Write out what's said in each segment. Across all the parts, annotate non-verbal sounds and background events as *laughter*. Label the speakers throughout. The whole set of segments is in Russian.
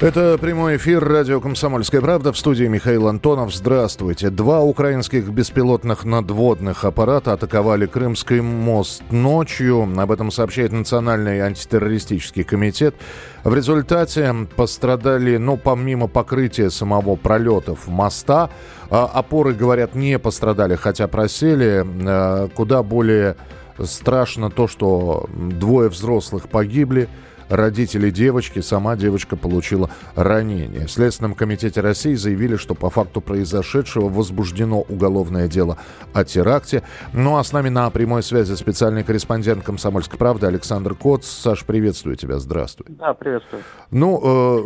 Speaker 1: Это прямой эфир радио «Комсомольская правда» в студии Михаил Антонов. Здравствуйте. Два украинских беспилотных надводных аппарата атаковали Крымский мост ночью. Об этом сообщает Национальный антитеррористический комитет. В результате пострадали, ну, помимо покрытия самого пролетов моста, а, опоры, говорят, не пострадали, хотя просели. А, куда более страшно то, что двое взрослых погибли – родители девочки, сама девочка получила ранение. В Следственном комитете России заявили, что по факту произошедшего возбуждено уголовное дело о теракте. Ну а с нами на прямой связи специальный корреспондент «Комсомольской правды» Александр Коц. Саш, приветствую тебя, здравствуй.
Speaker 2: Да, приветствую.
Speaker 1: Ну, э,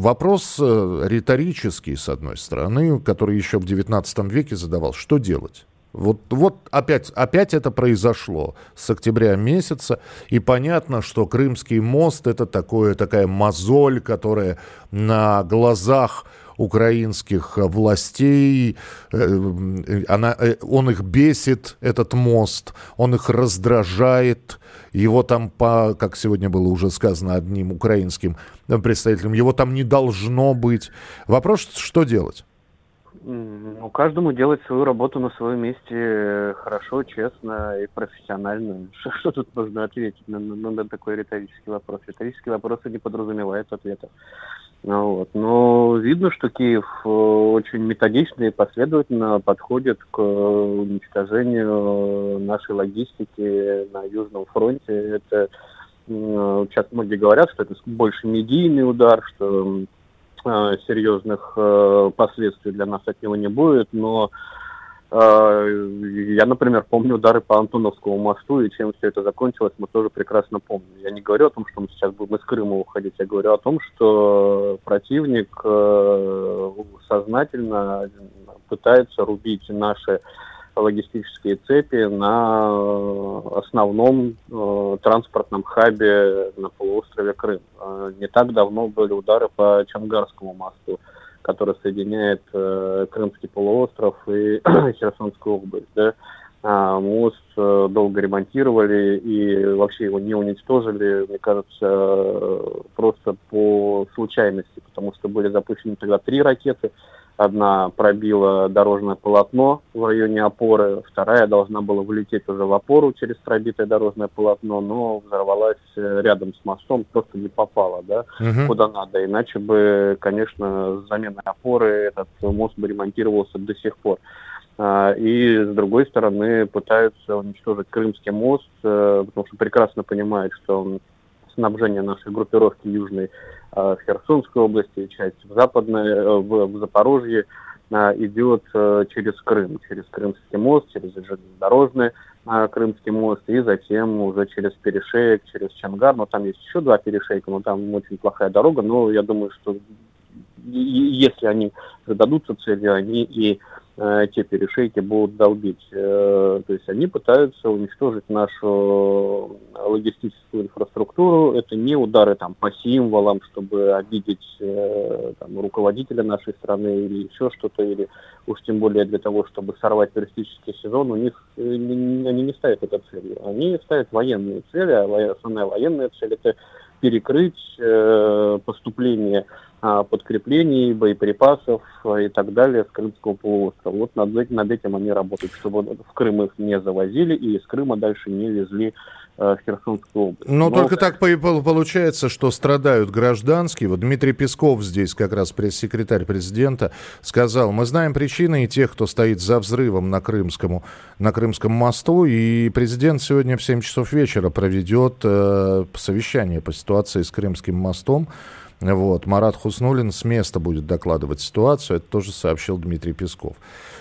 Speaker 1: вопрос э, риторический, с одной стороны, который еще в XIX веке задавал. Что делать? Вот, вот опять, опять это произошло с октября месяца, и понятно, что Крымский мост это такое, такая мозоль, которая на глазах украинских властей, э, она, э, он их бесит, этот мост, он их раздражает, его там, по, как сегодня было уже сказано одним украинским представителем, его там не должно быть. Вопрос, что делать?
Speaker 2: Ну, каждому делать свою работу на своем месте э, хорошо, честно и профессионально. *laughs* Что, что тут можно ответить на, на, на такой риторический вопрос? Риторические вопросы не подразумевают ответа. Ну, вот. Но видно, что Киев э, очень методично и последовательно подходит к уничтожению нашей логистики на Южном фронте. Это сейчас многие говорят, что это больше медийный удар, что Э, серьезных э, последствий для нас от него не будет, но э, я, например, помню удары по Антоновскому мосту, и чем все это закончилось, мы тоже прекрасно помним. Я не говорю о том, что мы сейчас будем из Крыма уходить, я говорю о том, что противник сознательно пытается рубить наши логистические цепи на основном э, транспортном хабе на полуострове Крым. Э, не так давно были удары по Чангарскому мосту, который соединяет э, Крымский полуостров и *clears throat* Херсонскую область. Да? А, мост э, долго ремонтировали и вообще его не уничтожили, мне кажется, э, просто по случайности, потому что были запущены тогда три ракеты, Одна пробила дорожное полотно в районе опоры, вторая должна была вылететь уже в опору через пробитое дорожное полотно, но взорвалась э, рядом с мостом, просто не попала, да, угу. куда надо. Иначе бы, конечно, с заменой опоры этот мост бы ремонтировался до сих пор. А, и, с другой стороны, пытаются уничтожить Крымский мост, э, потому что прекрасно понимают, что снабжение нашей группировки южной в Херсонской области, часть в Западной, э, в, в Запорожье э, идет через Крым, через Крымский мост, через железнодорожный Крымский мост и затем уже через перешеек, через Чангар. Но там есть еще два перешейка, но там очень плохая дорога. Но я думаю, что если они зададутся целью, они и Э, те перешейки будут долбить. Э, то есть они пытаются уничтожить нашу логистическую инфраструктуру. Это не удары там по символам, чтобы обидеть э, там, руководителя нашей страны или еще что-то, или уж тем более для того, чтобы сорвать туристический сезон. У них они не ставят это целью. Они ставят военные цели, а основная военная цель это перекрыть поступление подкреплений, боеприпасов а, и так далее с Крымского полуострова. Вот над, этим, над этим они работают, чтобы в Крым их не завозили и из Крыма дальше не везли а, в Херсонскую область.
Speaker 1: Но, Но только так получается, что страдают гражданские. Вот Дмитрий Песков здесь, как раз пресс-секретарь президента, сказал, мы знаем причины и тех, кто стоит за взрывом на, Крымскому, на Крымском мосту, и президент сегодня в 7 часов вечера проведет э, совещание по ситуации с Крымским мостом. Вот. Марат Хуснулин с места будет докладывать ситуацию. Это тоже сообщил Дмитрий Песков.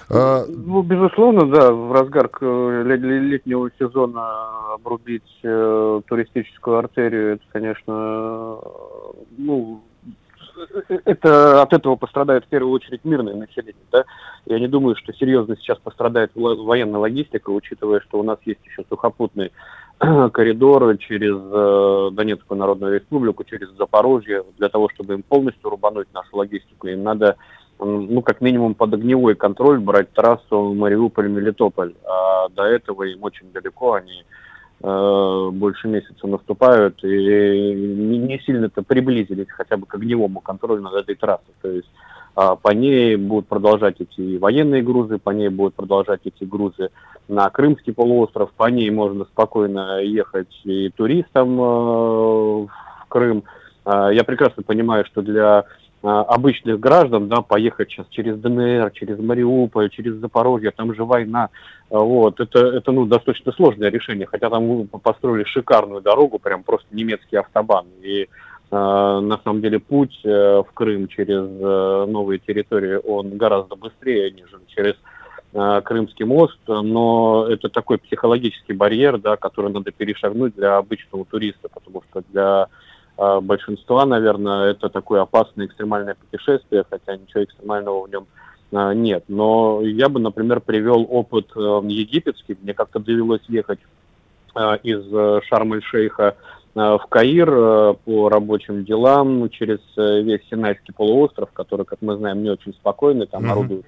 Speaker 2: А, ну, безусловно, да, в разгар летнего сезона обрубить э, туристическую артерию, это, конечно, ну, это от этого пострадает в первую очередь мирное население, да. Я не думаю, что серьезно сейчас пострадает военная логистика, учитывая, что у нас есть еще сухопутный *clears throat* коридор через э, Донецкую Народную Республику, через Запорожье, для того, чтобы им полностью рубануть нашу логистику, им надо ну, как минимум под огневой контроль брать трассу Мариуполь-Мелитополь. А до этого им очень далеко, они э, больше месяца наступают и не, сильно-то приблизились хотя бы к огневому контролю над этой трассой. То есть по ней будут продолжать идти военные грузы, по ней будут продолжать идти грузы на Крымский полуостров, по ней можно спокойно ехать и туристам э, в Крым. Э, я прекрасно понимаю, что для а, обычных граждан, да, поехать сейчас через ДНР, через Мариуполь, через Запорожье, там же война, а, вот, это, это, ну, достаточно сложное решение, хотя там построили шикарную дорогу, прям просто немецкий автобан, и на самом деле путь э, в Крым через э, новые территории, он гораздо быстрее, нежели через э, Крымский мост, но это такой психологический барьер, да, который надо перешагнуть для обычного туриста, потому что для большинства, наверное, это такое опасное экстремальное путешествие, хотя ничего экстремального в нем нет. Но я бы, например, привел опыт э, египетский. Мне как-то довелось ехать из э, Шарм-эль-Шейха в Каир э, по рабочим делам через весь Синайский полуостров, который, как мы знаем, не очень спокойный, там mm-hmm. орудуют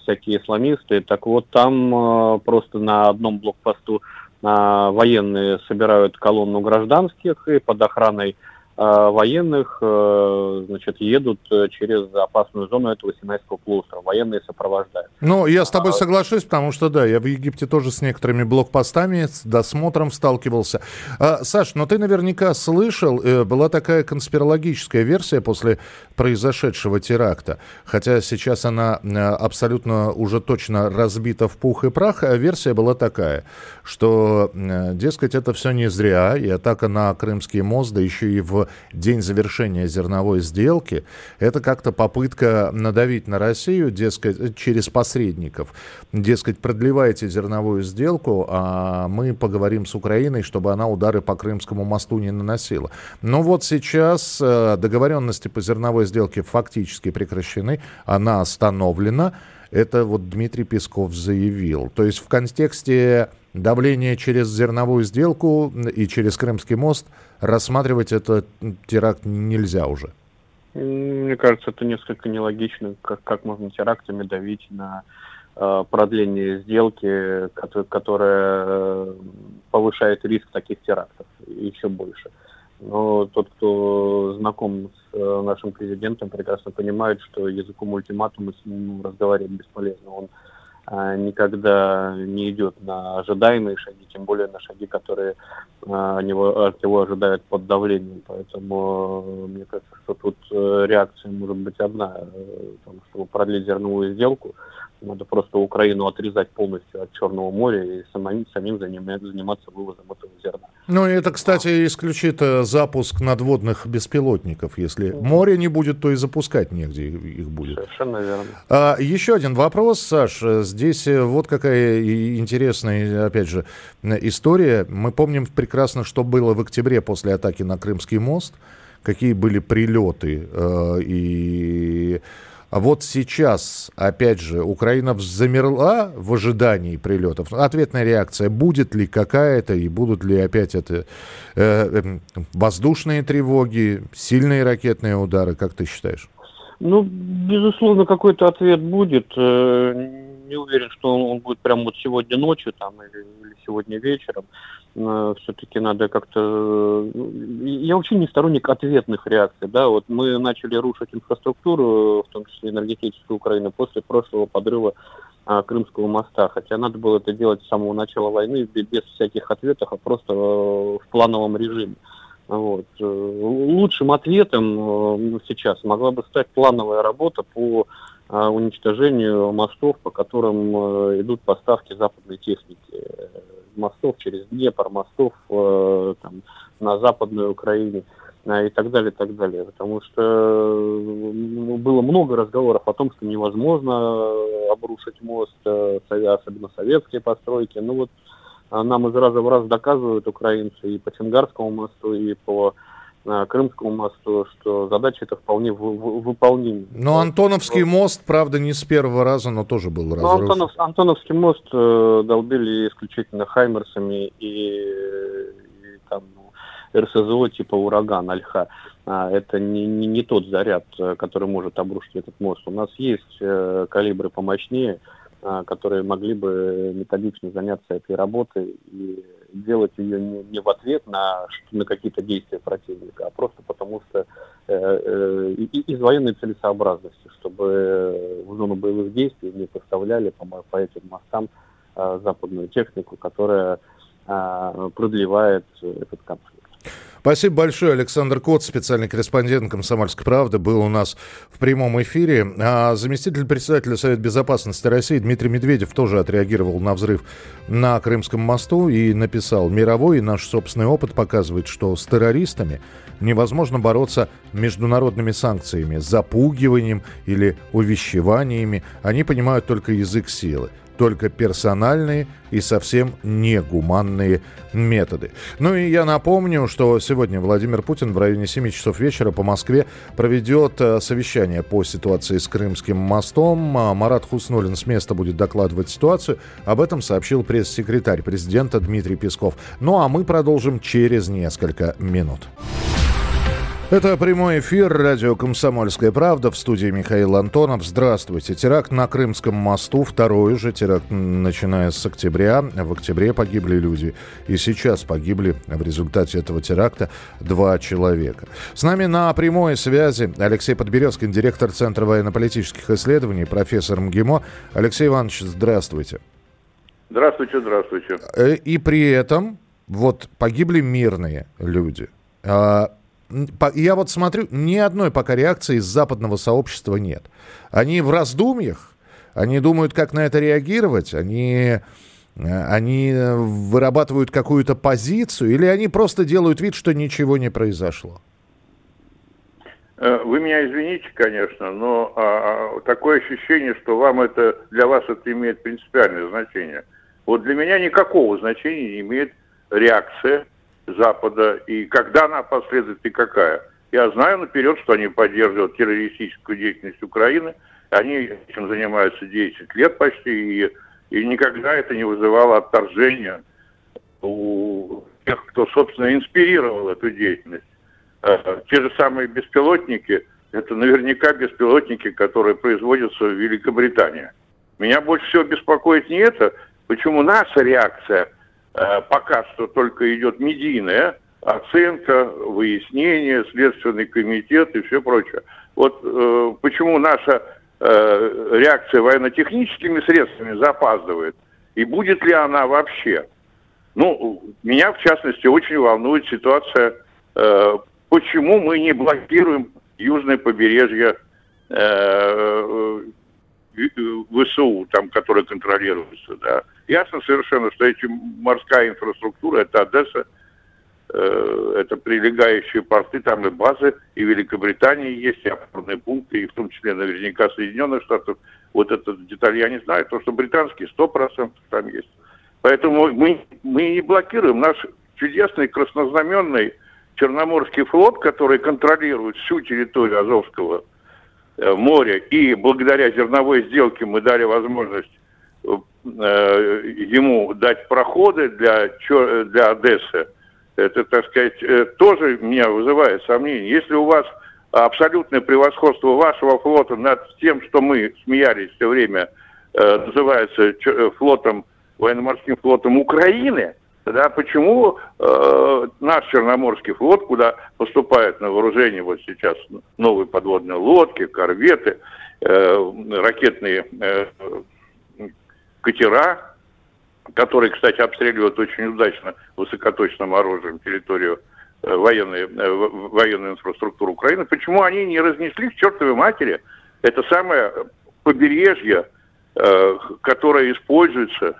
Speaker 2: всякие исламисты. Так вот, там просто на одном блокпосту военные собирают колонну гражданских и под охраной Э, военных, э, значит, едут э, через опасную зону этого Синайского полуострова. Военные сопровождают.
Speaker 1: Ну, я с тобой а, соглашусь, потому что, да, я в Египте тоже с некоторыми блокпостами, с досмотром сталкивался. А, Саш, но ты наверняка слышал, была такая конспирологическая версия после произошедшего теракта, хотя сейчас она абсолютно уже точно разбита в пух и прах, а версия была такая, что, дескать, это все не зря, и атака на Крымский мост, да еще и в день завершения зерновой сделки, это как-то попытка надавить на Россию, дескать, через посредников. Дескать, продлевайте зерновую сделку, а мы поговорим с Украиной, чтобы она удары по Крымскому мосту не наносила. Но вот сейчас э, договоренности по зерновой сделке фактически прекращены, она остановлена. Это вот Дмитрий Песков заявил. То есть в контексте давления через зерновую сделку и через Крымский мост рассматривать этот теракт нельзя уже.
Speaker 2: Мне кажется, это несколько нелогично, как, как можно терактами давить на э, продление сделки, которая, которая э, повышает риск таких терактов еще больше. Но тот, кто знаком с э, нашим президентом, прекрасно понимает, что языком ультиматума с ним разговаривать бесполезно. Он никогда не идет на ожидаемые шаги, тем более на шаги, которые а, него, от него ожидают под давлением. Поэтому э, мне кажется, что тут э, реакция может быть одна, э, чтобы продлить зерновую сделку, надо просто Украину отрезать полностью от Черного моря и самим, самим заниматься вывозом этого зерна.
Speaker 1: Ну, это, кстати, исключит э, запуск надводных беспилотников. Если море не будет, то и запускать негде их будет.
Speaker 2: Совершенно верно.
Speaker 1: А, еще один вопрос, Саш. Здесь э, вот какая интересная, опять же, история. Мы помним прекрасно, что было в октябре после атаки на Крымский мост, какие были прилеты э, и вот сейчас, опять же, Украина замерла в ожидании прилетов. Ответная реакция будет ли какая-то и будут ли опять это э, э, воздушные тревоги, сильные ракетные удары, как ты считаешь?
Speaker 2: Ну, безусловно, какой-то ответ будет. Э, не уверен, что он, будет прямо вот сегодня ночью там или, или сегодня вечером. Все-таки надо как-то... Э, я вообще не сторонник ответных реакций. Да? Вот мы начали рушить инфраструктуру, в том числе энергетическую Украины, после прошлого подрыва а, Крымского моста. Хотя надо было это делать с самого начала войны без всяких ответов, а просто э, в плановом режиме. Вот. Э, лучшим ответом сейчас могла бы стать плановая работа по уничтожению мостов, по которым идут поставки западной техники мостов через Днепр, мостов э, там, на Западной Украине э, и так далее, и так далее. Потому что ну, было много разговоров о том, что невозможно обрушить мост, э, особенно советские постройки. Ну вот нам из раза в раз доказывают украинцы и по Чангарскому мосту, и по Крымскому мосту, что задача это вполне выполнима.
Speaker 1: Но Антоновский мост, правда, не с первого раза, но тоже был разрушен. Но
Speaker 2: Антонов, Антоновский мост э, долбили исключительно хаймерсами и, и там ну, РСЗО типа ураган, Альха. а, это не, не, не тот заряд, э, который может обрушить этот мост. У нас есть э, калибры помощнее, а, которые могли бы методично заняться этой работой и делать ее не, не в ответ на, на какие-то действия противника, а просто потому что э, э, из военной целесообразности, чтобы в зону боевых действий не поставляли по, по этим мостам э, западную технику, которая э, продлевает этот конфликт.
Speaker 1: Спасибо большое. Александр Кот, специальный корреспондент «Комсомольской правды», был у нас в прямом эфире. А заместитель председателя Совета Безопасности России Дмитрий Медведев тоже отреагировал на взрыв на Крымском мосту и написал, «Мировой и наш собственный опыт показывает, что с террористами невозможно бороться международными санкциями, запугиванием или увещеваниями. Они понимают только язык силы только персональные и совсем негуманные методы. Ну и я напомню, что сегодня Владимир Путин в районе 7 часов вечера по Москве проведет э, совещание по ситуации с Крымским мостом. А Марат Хуснулин с места будет докладывать ситуацию. Об этом сообщил пресс-секретарь президента Дмитрий Песков. Ну а мы продолжим через несколько минут. Это прямой эфир радио «Комсомольская правда» в студии Михаил Антонов. Здравствуйте. Теракт на Крымском мосту, второй уже теракт, начиная с октября. В октябре погибли люди. И сейчас погибли в результате этого теракта два человека. С нами на прямой связи Алексей Подберезкин, директор Центра военно-политических исследований, профессор МГИМО. Алексей Иванович, здравствуйте.
Speaker 3: Здравствуйте, здравствуйте.
Speaker 1: Э, и при этом вот погибли мирные люди. Я вот смотрю, ни одной пока реакции из западного сообщества нет. Они в раздумьях, они думают, как на это реагировать, они, э, они вырабатывают какую-то позицию, или они просто делают вид, что ничего не произошло?
Speaker 3: Э, вы меня извините, конечно, но а, а, такое ощущение, что вам это для вас это имеет принципиальное значение. Вот для меня никакого значения не имеет реакция Запада, и когда она последует, и какая. Я знаю наперед, что они поддерживают террористическую деятельность Украины, они этим занимаются 10 лет почти, и, и никогда это не вызывало отторжения у тех, кто, собственно, инспирировал эту деятельность. Э, те же самые беспилотники, это наверняка беспилотники, которые производятся в Великобритании. Меня больше всего беспокоит не это, почему наша реакция – пока что только идет медийная оценка, выяснение, следственный комитет и все прочее. Вот э, почему наша э, реакция военно-техническими средствами запаздывает, и будет ли она вообще? Ну, меня, в частности, очень волнует ситуация, э, почему мы не блокируем южное побережье э, ВСУ, там, которые контролируются, да. Ясно совершенно, что эти морская инфраструктура, это Одесса, э, это прилегающие порты, там и базы, и Великобритании есть, и опорные пункты, и в том числе наверняка Соединенных Штатов. Вот этот деталь я не знаю, то, что британские 100% там есть. Поэтому мы, мы не блокируем наш чудесный краснознаменный Черноморский флот, который контролирует всю территорию Азовского Э, моря, и благодаря зерновой сделке мы дали возможность э, ему дать проходы для, для Одессы, это, так сказать, э, тоже меня вызывает сомнение. Если у вас абсолютное превосходство вашего флота над тем, что мы смеялись все время, называется флотом, военно-морским флотом Украины, да, почему э, наш Черноморский флот, куда поступают на вооружение вот сейчас новые подводные лодки, корветы, э, ракетные э, катера, которые, кстати, обстреливают очень удачно высокоточным оружием территорию э, военной, э, военную инфраструктуру Украины, почему они не разнесли к чертовой матери это самое побережье, э, которое используется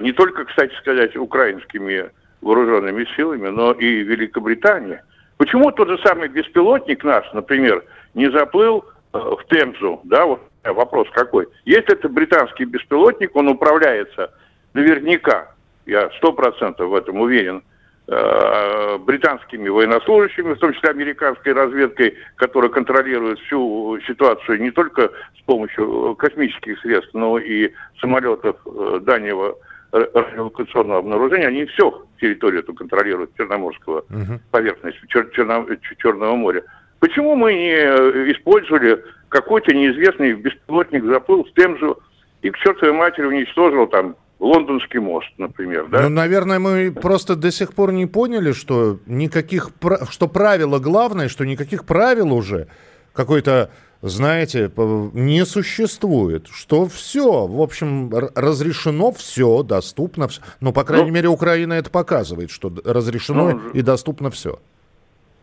Speaker 3: не только, кстати сказать, украинскими вооруженными силами, но и Великобритания. Почему тот же самый беспилотник наш, например, не заплыл в Темзу, да, вот вопрос какой. Если это британский беспилотник, он управляется наверняка, я сто процентов в этом уверен, Э, британскими военнослужащими, в том числе американской разведкой, которая контролирует всю ситуацию не только с помощью космических средств, но и самолетов э, дальнего радиолокационного обнаружения, они все территорию эту контролирует, Черноморского, угу. поверхность Чер, Черно, Черного моря. Почему мы не использовали какой-то неизвестный беспилотник заплыл в Темзу и к чертовой матери уничтожил там Лондонский мост, например, да?
Speaker 1: Ну, наверное, мы просто до сих пор не поняли, что никаких, что правило главное, что никаких правил уже какой-то, знаете, не существует, что все, в общем, разрешено все, доступно все. Ну, по крайней ну, мере, Украина это показывает, что разрешено ну, и доступно все.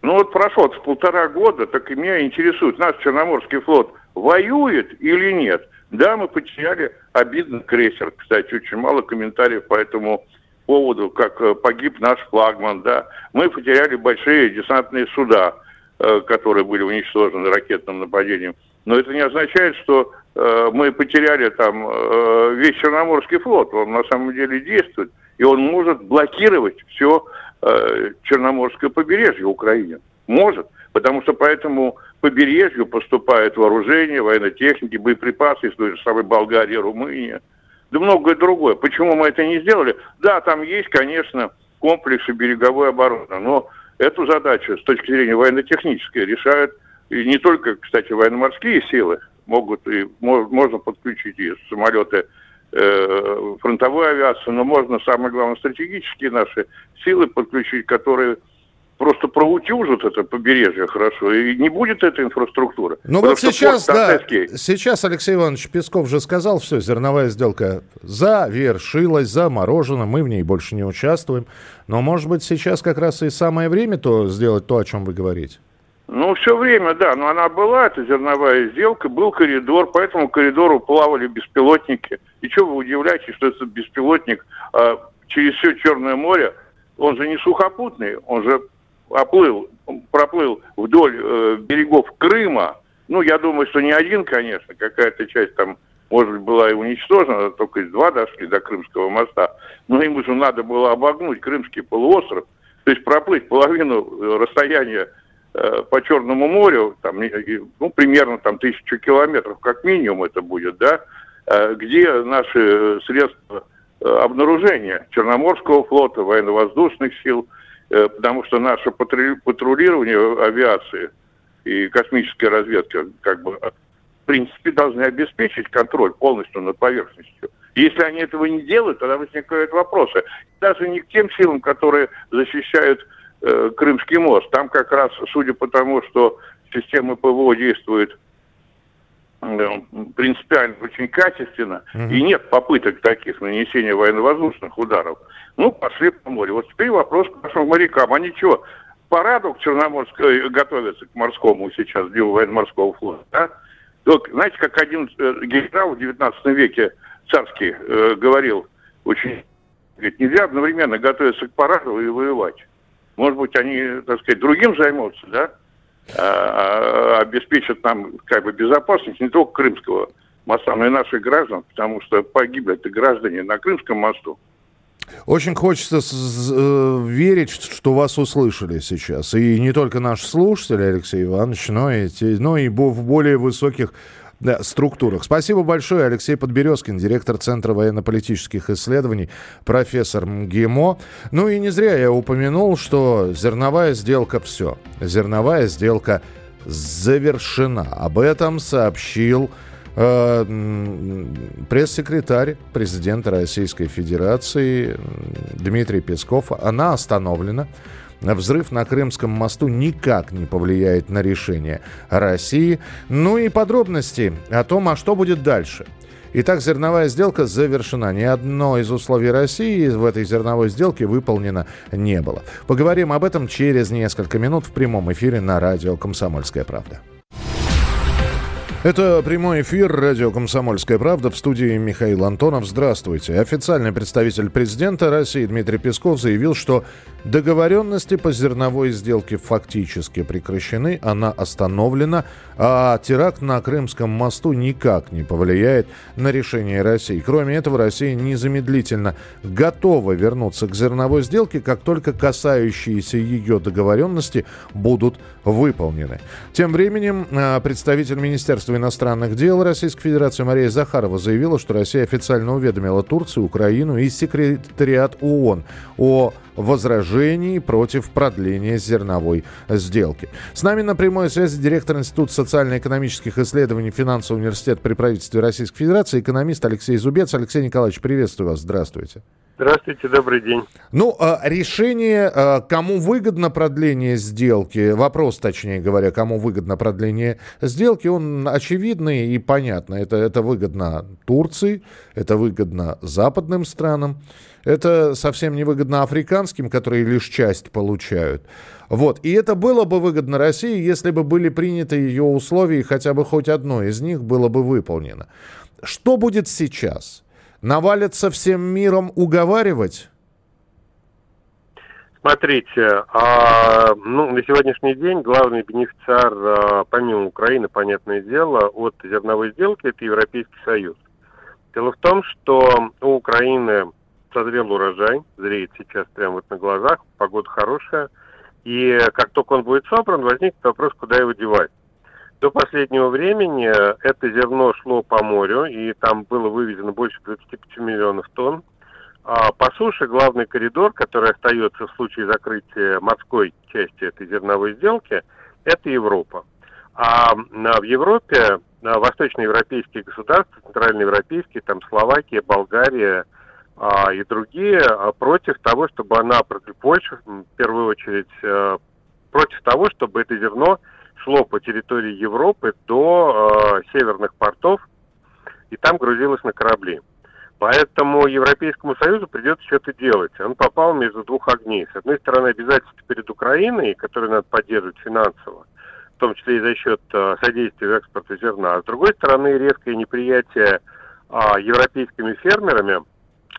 Speaker 3: Ну вот прошло полтора года, так и меня интересует, наш Черноморский флот воюет или нет? Да, мы потеряли обидно крейсер. Кстати, очень мало комментариев по этому поводу, как э, погиб наш флагман, да. Мы потеряли большие десантные суда, э, которые были уничтожены ракетным нападением. Но это не означает, что э, мы потеряли там весь Черноморский флот. Он на самом деле действует, и он может блокировать все Черноморское побережье Украины. Может, потому что по этому побережью поступает вооружение, военной техники, боеприпасы из той же самой Болгарии, Румынии, да многое другое. Почему мы это не сделали? Да, там есть, конечно, комплексы береговой обороны, но эту задачу с точки зрения военно-технической решают и не только, кстати, военно-морские силы, могут и можно подключить и самолеты э, фронтовой авиации, но можно, самое главное, стратегические наши силы подключить, которые просто проутюжат это побережье хорошо, и не будет этой инфраструктуры.
Speaker 1: Ну вот сейчас, да, сейчас Алексей Иванович Песков же сказал, все, зерновая сделка завершилась, заморожена, мы в ней больше не участвуем. Но, может быть, сейчас как раз и самое время то сделать то, о чем вы говорите?
Speaker 3: Ну, все время, да, но она была, это зерновая сделка, был коридор, по этому коридору плавали беспилотники. И что вы удивляетесь, что этот беспилотник э, через все Черное море, он же не сухопутный, он же оплыл, проплыл вдоль э, берегов Крыма, ну, я думаю, что не один, конечно, какая-то часть там, может быть, была и уничтожена, только из два дошли до Крымского моста, но ему же надо было обогнуть Крымский полуостров, то есть проплыть половину э, расстояния э, по Черному морю, там, ну, примерно там тысячу километров, как минимум это будет, да, где наши средства э, обнаружения Черноморского флота, военно-воздушных сил – Э, потому что наше патрулирование авиации и космическая разведка как бы в принципе должны обеспечить контроль полностью над поверхностью. Если они этого не делают, тогда возникают вопросы. Даже не к тем силам, которые защищают э, Крымский мост. Там как раз, судя по тому, что система ПВО действует Э, принципиально очень качественно, mm-hmm. и нет попыток таких нанесения военно-воздушных ударов. Ну, пошли по морю. Вот теперь вопрос к нашим морякам. Они что, параду к Черноморской готовятся, к морскому сейчас, Дню военно-морского флота, да? Вот, знаете, как один э, генерал в 19 веке царский э, говорил, очень, говорит, нельзя одновременно готовиться к параду и воевать. Может быть, они, так сказать, другим займутся, да? А, обеспечат нам как бы безопасность не только Крымского моста, но и наших граждан, потому что погибли это граждане на Крымском мосту.
Speaker 1: Очень хочется э, верить, что вас услышали сейчас. И не только наши слушатели, Алексей Иванович, но и, те, но и в более высоких структурах. Спасибо большое, Алексей Подберезкин, директор Центра военно-политических исследований, профессор МГИМО. Ну и не зря я упомянул, что зерновая сделка все. Зерновая сделка завершена. Об этом сообщил э, пресс-секретарь президента Российской Федерации Дмитрий Песков. Она остановлена. Взрыв на Крымском мосту никак не повлияет на решение России. Ну и подробности о том, а что будет дальше. Итак, зерновая сделка завершена. Ни одно из условий России в этой зерновой сделке выполнено не было. Поговорим об этом через несколько минут в прямом эфире на радио «Комсомольская правда». Это прямой эфир радио «Комсомольская правда» в студии Михаил Антонов. Здравствуйте. Официальный представитель президента России Дмитрий Песков заявил, что договоренности по зерновой сделке фактически прекращены, она остановлена, а теракт на Крымском мосту никак не повлияет на решение России. Кроме этого, Россия незамедлительно готова вернуться к зерновой сделке, как только касающиеся ее договоренности будут выполнены. Тем временем а, представитель Министерства иностранных дел Российской Федерации. Мария Захарова заявила, что Россия официально уведомила Турцию, Украину и секретариат ООН о возражений против продления зерновой сделки. С нами на прямой связи директор Института социально-экономических исследований финансового университета при правительстве Российской Федерации, экономист Алексей Зубец. Алексей Николаевич, приветствую вас. Здравствуйте.
Speaker 4: Здравствуйте, добрый день.
Speaker 1: Ну, а, решение, а, кому выгодно продление сделки, вопрос, точнее говоря, кому выгодно продление сделки, он очевидный и понятный. Это, это выгодно Турции, это выгодно западным странам, это совсем не выгодно африканским, которые лишь часть получают. Вот. И это было бы выгодно России, если бы были приняты ее условия, и хотя бы хоть одно из них было бы выполнено. Что будет сейчас? навалятся всем миром уговаривать?
Speaker 4: Смотрите, а, ну, на сегодняшний день главный бенефициар, а, помимо Украины, понятное дело, от зерновой сделки, это Европейский Союз. Дело в том, что у Украины созрел урожай, зреет сейчас прямо вот на глазах, погода хорошая, и как только он будет собран, возникнет вопрос, куда его девать. До последнего времени это зерно шло по морю, и там было вывезено больше 25 миллионов тонн. А по суше главный коридор, который остается в случае закрытия морской части этой зерновой сделки, это Европа. А в Европе восточноевропейские государства, центральноевропейские, там Словакия, Болгария а, и другие, а, против того, чтобы она, Польша в первую очередь, а, против того, чтобы это зерно шло по территории Европы до э, северных портов, и там грузилось на корабли. Поэтому Европейскому Союзу придется что-то делать. Он попал между двух огней. С одной стороны, обязательства перед Украиной, которые надо поддерживать финансово, в том числе и за счет э, содействия экспорте зерна. А с другой стороны, резкое неприятие э, европейскими фермерами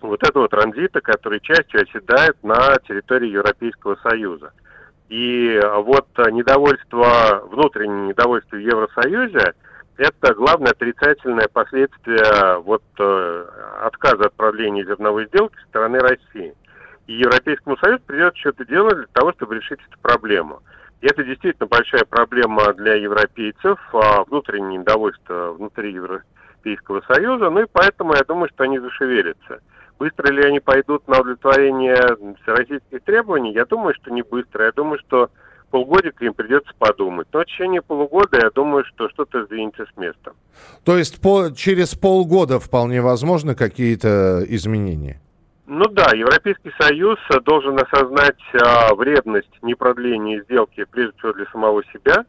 Speaker 4: вот этого транзита, который частью оседает на территории Европейского Союза. И вот недовольство, внутреннее недовольство в Евросоюзе, это главное отрицательное последствие вот э, отказа от продления зерновой сделки со стороны России. И Европейскому Союзу придется что-то делать для того, чтобы решить эту проблему. И это действительно большая проблема для европейцев, а внутреннее недовольство внутри Европейского Союза, ну и поэтому я думаю, что они зашевелятся. Быстро ли они пойдут на удовлетворение российских требований? Я думаю, что не быстро. Я думаю, что полгодика им придется подумать. Но в течение полугода я думаю, что что-то сдвинется с места.
Speaker 1: То есть по, через полгода вполне возможно какие-то изменения?
Speaker 4: Ну да, Европейский Союз должен осознать а, вредность непродления сделки, прежде всего для самого себя,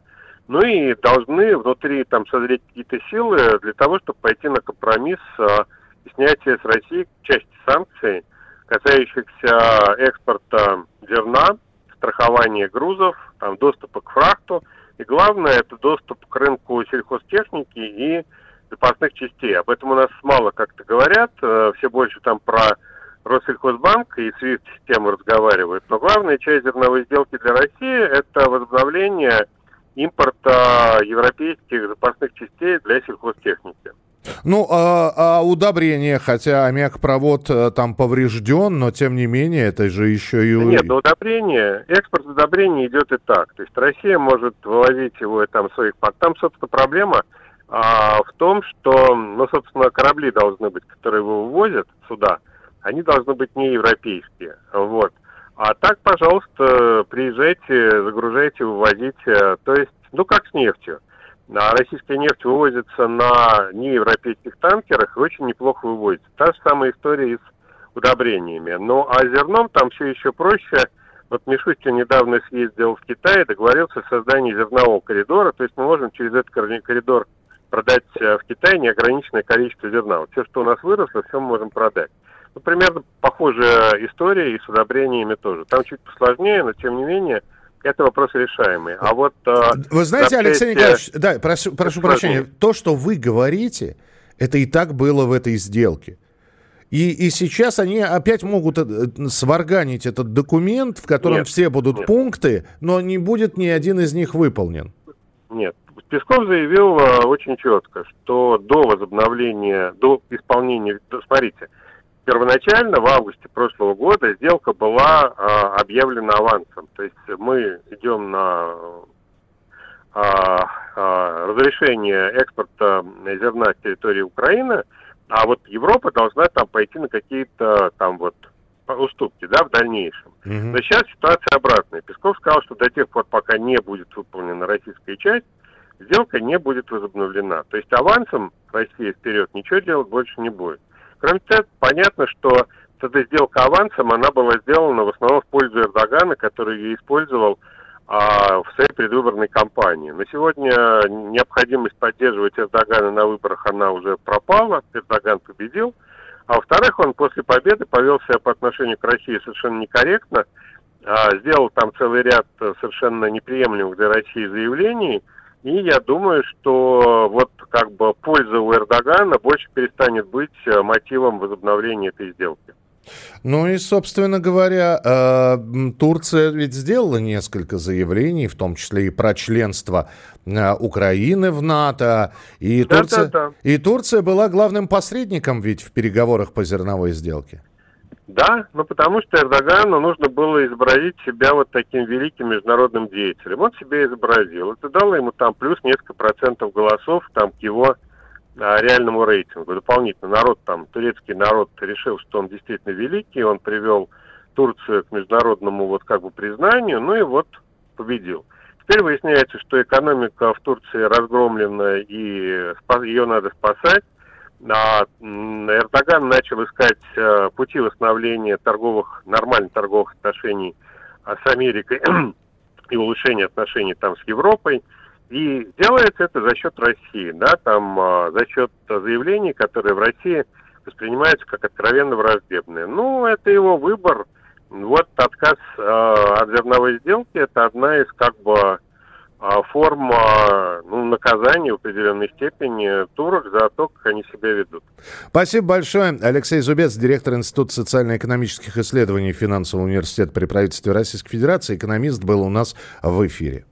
Speaker 4: ну и должны внутри там созреть какие-то силы для того, чтобы пойти на компромисс а, снятие с России части санкций, касающихся экспорта зерна, страхования грузов, там, доступа к фрахту. И главное, это доступ к рынку сельхозтехники и запасных частей. Об этом у нас мало как-то говорят, э, все больше там про Россельхозбанк и SWIFT-систему разговаривают. Но главная часть зерновой сделки для России – это возобновление импорта европейских запасных частей для сельхозтехники.
Speaker 1: Ну, а, а удобрение, хотя аммиакпровод э, там поврежден, но тем не менее это же еще и...
Speaker 4: Нет, но удобрение, экспорт удобрений идет и так. То есть Россия может вывозить его там своих... Там, собственно, проблема а, в том, что, ну, собственно, корабли должны быть, которые его вывозят сюда, они должны быть не европейские. Вот. А так, пожалуйста, приезжайте, загружайте, вывозите. То есть, ну, как с нефтью. А российская нефть вывозится на неевропейских танкерах и очень неплохо вывозится. Та же самая история и с удобрениями. Ну, а зерном там все еще проще. Вот Мишустин недавно съездил в Китай и договорился о создании зернового коридора. То есть мы можем через этот коридор продать э, в Китае неограниченное количество зерна. Вот все, что у нас выросло, все мы можем продать. Ну, примерно похожая история и с удобрениями тоже. Там чуть посложнее, но тем не менее – это вопрос решаемый. А вот...
Speaker 1: Э, вы знаете, Алексей Николаевич, да, прошу, прошу прощения, то, что вы говорите, это и так было в этой сделке. И, и сейчас они опять могут э, сварганить этот документ, в котором нет, все будут нет. пункты, но не будет ни один из них выполнен.
Speaker 4: Нет. Песков заявил э, очень четко, что до возобновления, до исполнения, смотрите, первоначально в августе прошлого года сделка была а, объявлена авансом. То есть мы идем на а, а, разрешение экспорта зерна с территории Украины, а вот Европа должна там пойти на какие-то там вот уступки, да, в дальнейшем. Угу. Но сейчас ситуация обратная. Песков сказал, что до тех пор, пока не будет выполнена российская часть, сделка не будет возобновлена. То есть авансом Россия вперед ничего делать больше не будет. Кроме того, понятно, что эта сделка авансом, она была сделана в основном в пользу Эрдогана, который ее использовал а, в своей предвыборной кампании. На сегодня необходимость поддерживать Эрдогана на выборах, она уже пропала, Эрдоган победил. А во-вторых, он после победы повел себя по отношению к России совершенно некорректно, а, сделал там целый ряд совершенно неприемлемых для России заявлений, и я думаю, что вот как бы польза у Эрдогана больше перестанет быть э, мотивом возобновления этой сделки.
Speaker 1: Ну и, собственно говоря, э, Турция ведь сделала несколько заявлений, в том числе и про членство э, Украины в НАТО. И, да, Турция, да, да. и Турция была главным посредником ведь в переговорах по зерновой сделке.
Speaker 4: Да, ну потому что Эрдогану нужно было изобразить себя вот таким великим международным деятелем. Он себя изобразил. Это дало ему там плюс несколько процентов голосов там к его а, реальному рейтингу. Дополнительно народ там, турецкий народ решил, что он действительно великий, он привел Турцию к международному вот как бы признанию, ну и вот победил. Теперь выясняется, что экономика в Турции разгромлена и ее надо спасать. Эрдоган начал искать э, пути восстановления торговых, нормальных торговых отношений а, с Америкой *clears throat* и улучшения отношений там с Европой. И делается это за счет России, да, там а, за счет заявлений, которые в России воспринимаются как откровенно враждебные. Ну, это его выбор. Вот отказ э, от зерновой сделки это одна из как бы а, форм ну, наказания в определенной степени турок за то, как они себя ведут.
Speaker 1: Спасибо большое. Алексей Зубец, директор Института социально-экономических исследований Финансового университета при правительстве Российской Федерации. Экономист был у нас в эфире.